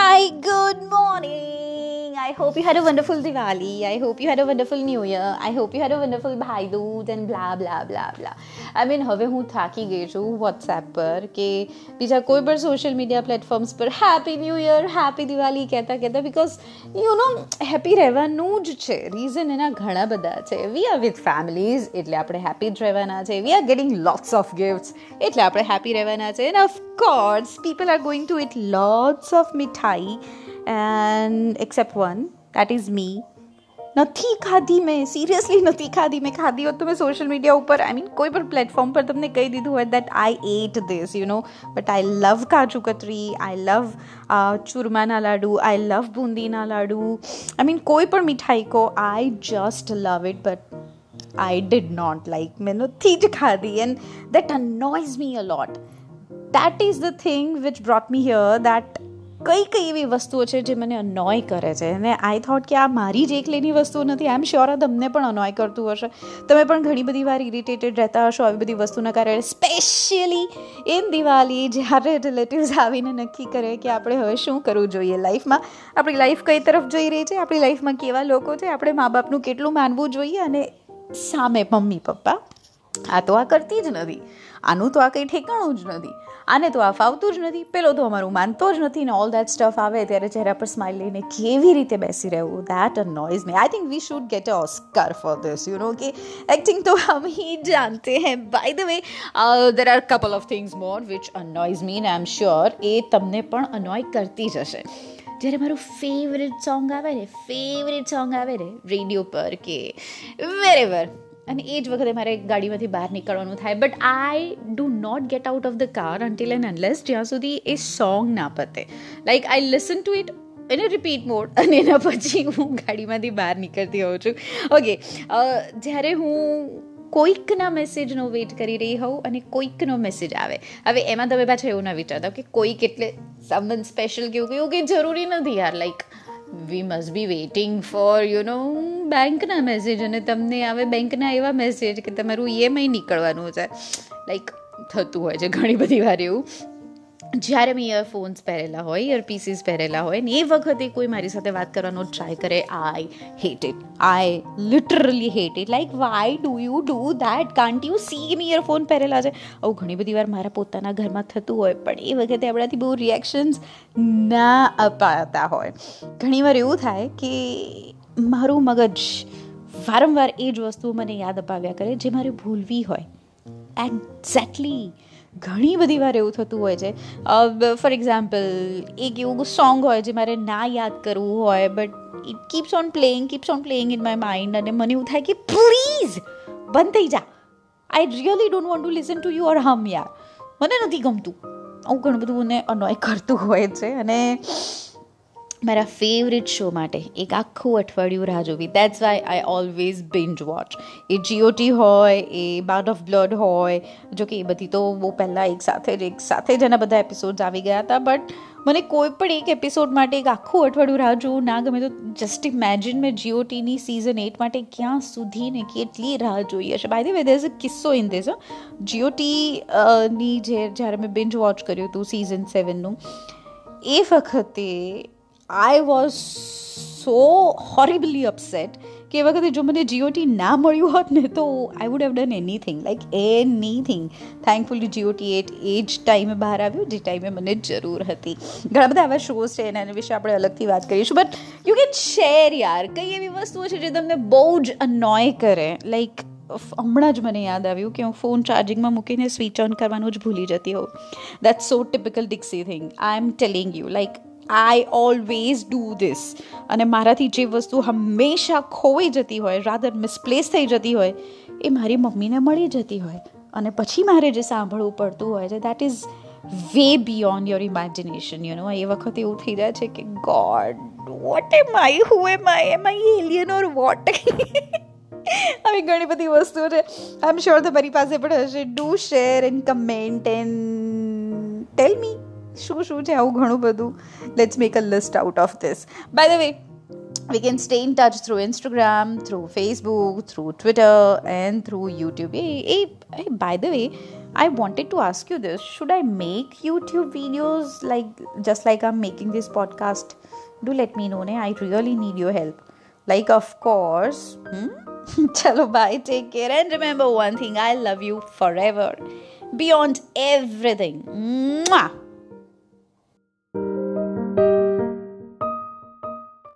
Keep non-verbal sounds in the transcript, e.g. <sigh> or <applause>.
Hi, good morning. I hope you had a wonderful Diwali. I hope you had a wonderful New Year. I hope you had a wonderful Bhai Dood and blah blah blah blah. I mean હવે હું થાકી ગઈ છું WhatsApp પર કે બીજા કોઈ પણ સોશિયલ મીડિયા પ્લેટફોર્મ્સ પર happy new year happy Diwali કહેતા કહેતા બિકોઝ યુ નો હેપી રહેવાનું જ છે રીઝન એના ઘણા બધા છે વી આર વિથ ફેમિલીઝ એટલે આપણે હેપી જ રહેવાના છે we are getting lots of gifts એટલે આપણે હેપી રહેવાના છે and of course people are going to eat lots of mithai and except one that is me નથી ખાધી મેં સિરિયસલી નથી ખાધી મેં ખાધી હોત તો મેં સોશિયલ મીડિયા ઉપર આઈ મીન કોઈ પણ પ્લેટફોર્મ પર તમને કહી દીધું હોય that I ate this you know but I love kaju katri I love ચૂરમાના laddu I love બુંદીના લાડુ આઈ મીન કોઈ પણ મીઠાઈ કો I just love it but I did not like મેં નથી જ ખાધી and that annoys me a lot that is the thing which brought me here that કઈ કઈ એવી વસ્તુઓ છે જે મને અનોય કરે છે? અને આઈ થોટ કે આ મારી જ એકલીની વસ્તુ નથી. આઈ એમ શ્યોર તમને પણ અનોય કરતું હશે. તમે પણ ઘણી બધી વાર ઇરિટેટેડ રહેતા હશો આવી બધી વસ્તુના કારણે સ્પેશિયલી ઇન દિવાળી, જ્યારે રિલેટિવ્સ આવીને નક્કી કરે કે આપણે હવે શું કરવું જોઈએ લાઈફમાં આપણી લાઈફ કઈ તરફ જઈ રહી છે? આપણી લાઈફમાં કેવા લોકો છે? આપણે મા બાપનું કેટલું માનવું જોઈએ? અને સામે મમ્મી, પપ્પા? આ તો આ કરતી જ નથી. આનું તો આ કંઈ ઠેકાણું જ નથી. આને તો આ ફાવતું જ નથી. પેલો તો અમારું માનતો જ નથી ને ઓલ દેટ સ્ટફ આવે ત્યારે ચહેરા પર સ્માઇલ લઈને કેવી રીતે બેસી રહેવું? That <laughs> annoys me I think we should get a Oscar for this you know કે એક્ટિંગ તો હમ ही જાનતે હૈ. By the way there are couple of things more which annoys me ને આઈ એમ શ્યોર એ તમને પણ અનોય કરતી જ હશે. જ્યારે મારું ફેવરેટ સોંગ આવે ને ફેવરેટ સોંગ આવે ને રેડિયો પર કે વેરેવર અને એ જ વખતે મારે ગાડીમાંથી બહાર નીકળવાનું થાય. But I do not get out of the car until and unless જ્યાં સુધી એ સોંગ ના પતે. Like I listen to it એને રિપીટ મોડ અને એના પછી હું ગાડીમાંથી બહાર નીકળતી હોઉં છું. ઓકે જ્યારે હું કોઈકના મેસેજનો વેઇટ કરી રહી હોઉં અને કોઈકનો મેસેજ આવે. હવે એમાં તમે પાછા એવું ના વિચારતા કે કોઈક એટલે સમન સ્પેશિયલ કેવું કેવું કે જરૂરી નથી યાર. Like we must be waiting for you know બેંકના મેસેજ અને તમને આવે બેંકના એવા મેસેજ કે તમારું ઈએમઆઈ નીકળવાનું છે. લાઈક થતું હોય છે ઘણી બધી વાર એવું. જ્યારે મેં ઇયરફોન્સ પહેરેલા હોય ઇયરપીસીસ પહેરેલા હોય ને એ વખતે કોઈ મારી સાથે વાત કરવાનો ટ્રાય કરે I hate it I literally hate it like why do you do that can't you see મેં ઇયરફોન પહેરેલા છે. આવું ઘણી બધી વાર મારા પોતાના ઘરમાં થતું હોય, પણ એ વખતે આપણાથી બહુ રિએક્શન્સ ના અપાતા હોય. ઘણીવાર એવું થાય કે મારું મગજ વારંવાર એ જ વસ્તુ મને યાદ અપાવ્યા કરે જે મારે ભૂલવી હોય. એક્ઝેક્ટલી ઘણી બધી વાર એવું થતું હોય છે. ફોર એક્ઝામ્પલ એક એવું સોંગ હોય જે મારે ના યાદ કરવું હોય but it keeps on playing keeps on playing in my mind અને મને એવું થાય કે પ્લીઝ બંધ થઈ જા. I really don't want to listen to you hmm યાર મને નથી ગમતું. આવું ઘણું બધું મને અનોય કરતું હોય છે અને મારા ફેવરેટ શો માટે એક આખું અઠવાડિયું રાહ જોવી. That's why I always binge watch A GOT હોય, એ બાર્ડ ઓફ બ્લડ હોય, જો કે એ બધી તો બહુ પહેલાં એક સાથે જ, એક સાથે જ એના બધા એપિસોડ્સ આવી ગયા હતા. બટ મને કોઈ પણ એક એપિસોડ માટે એક આખું અઠવાડિયું રાહ જોવું ના ગમે તો જસ્ટ ઇમેજિન મેં જીઓટીની સિઝન એટ માટે ક્યાં સુધી ને કેટલી રાહ જોઈ હશે. By the way there is a કિસ્સો ઇન ધીસ જીઓટી ની જે જ્યારે મેં બિન્જ વોચ કર્યું હતું સિઝન સેવનનું એ વખતે આઈ વોઝ સો હોરિબલી અપસેટ કે એ વખતે જો મને જીઓટી ના મળ્યું હોત ને તો I would have done anything like anything thankfully GOT at એ જ ટાઈમે બહાર આવ્યું, જે ટાઈમે મને જરૂર હતી. ઘણા બધા આવા શોઝ છે એના વિશે આપણે અલગથી વાત કરીશું. બટ યુ કેન શેર યાર, કઈ એવી વસ્તુઓ છે જે તમને બહુ જ અનોય કરે? લાઈક હમણાં જ મને યાદ આવ્યું કે હું ફોન ચાર્જિંગમાં મૂકીને સ્વિચ ઓન કરવાનું જ ભૂલી જતી હોઉં. That so typical Dixie thing I am telling you like I always do this અને મારાથી જે વસ્તુ હંમેશા ખોવાઈ જતી હોય રાધર મિસપ્લેસ થઈ જતી હોય, એ મારી મમ્મીને મળી જતી હોય. અને પછી મારે જે સાંભળવું પડતું હોય છે that is way beyond your imagination you know એ વખતે એવું થઈ જાય છે કે God what am I who am I am I alien or what આવી ઘણી બધી વસ્તુઓ છે. આઈ એમ શ્યોર તમારી પાસે પણ હશે. Do share and comment and tell me શું શું છે આવું ઘણું બધું let's make a list out of this by the way we can stay in touch through Instagram, through Facebook, through Twitter, and through YouTube. Hey, hey, hey, by the way, I wanted to ask you this should I make YouTube videos like just like I'm making this podcast? Do let me know. I really need your help. Like, of course. Hmm? <laughs> Chalo, bye. Take care. And remember one thing I love you forever. Beyond everything. Mwah!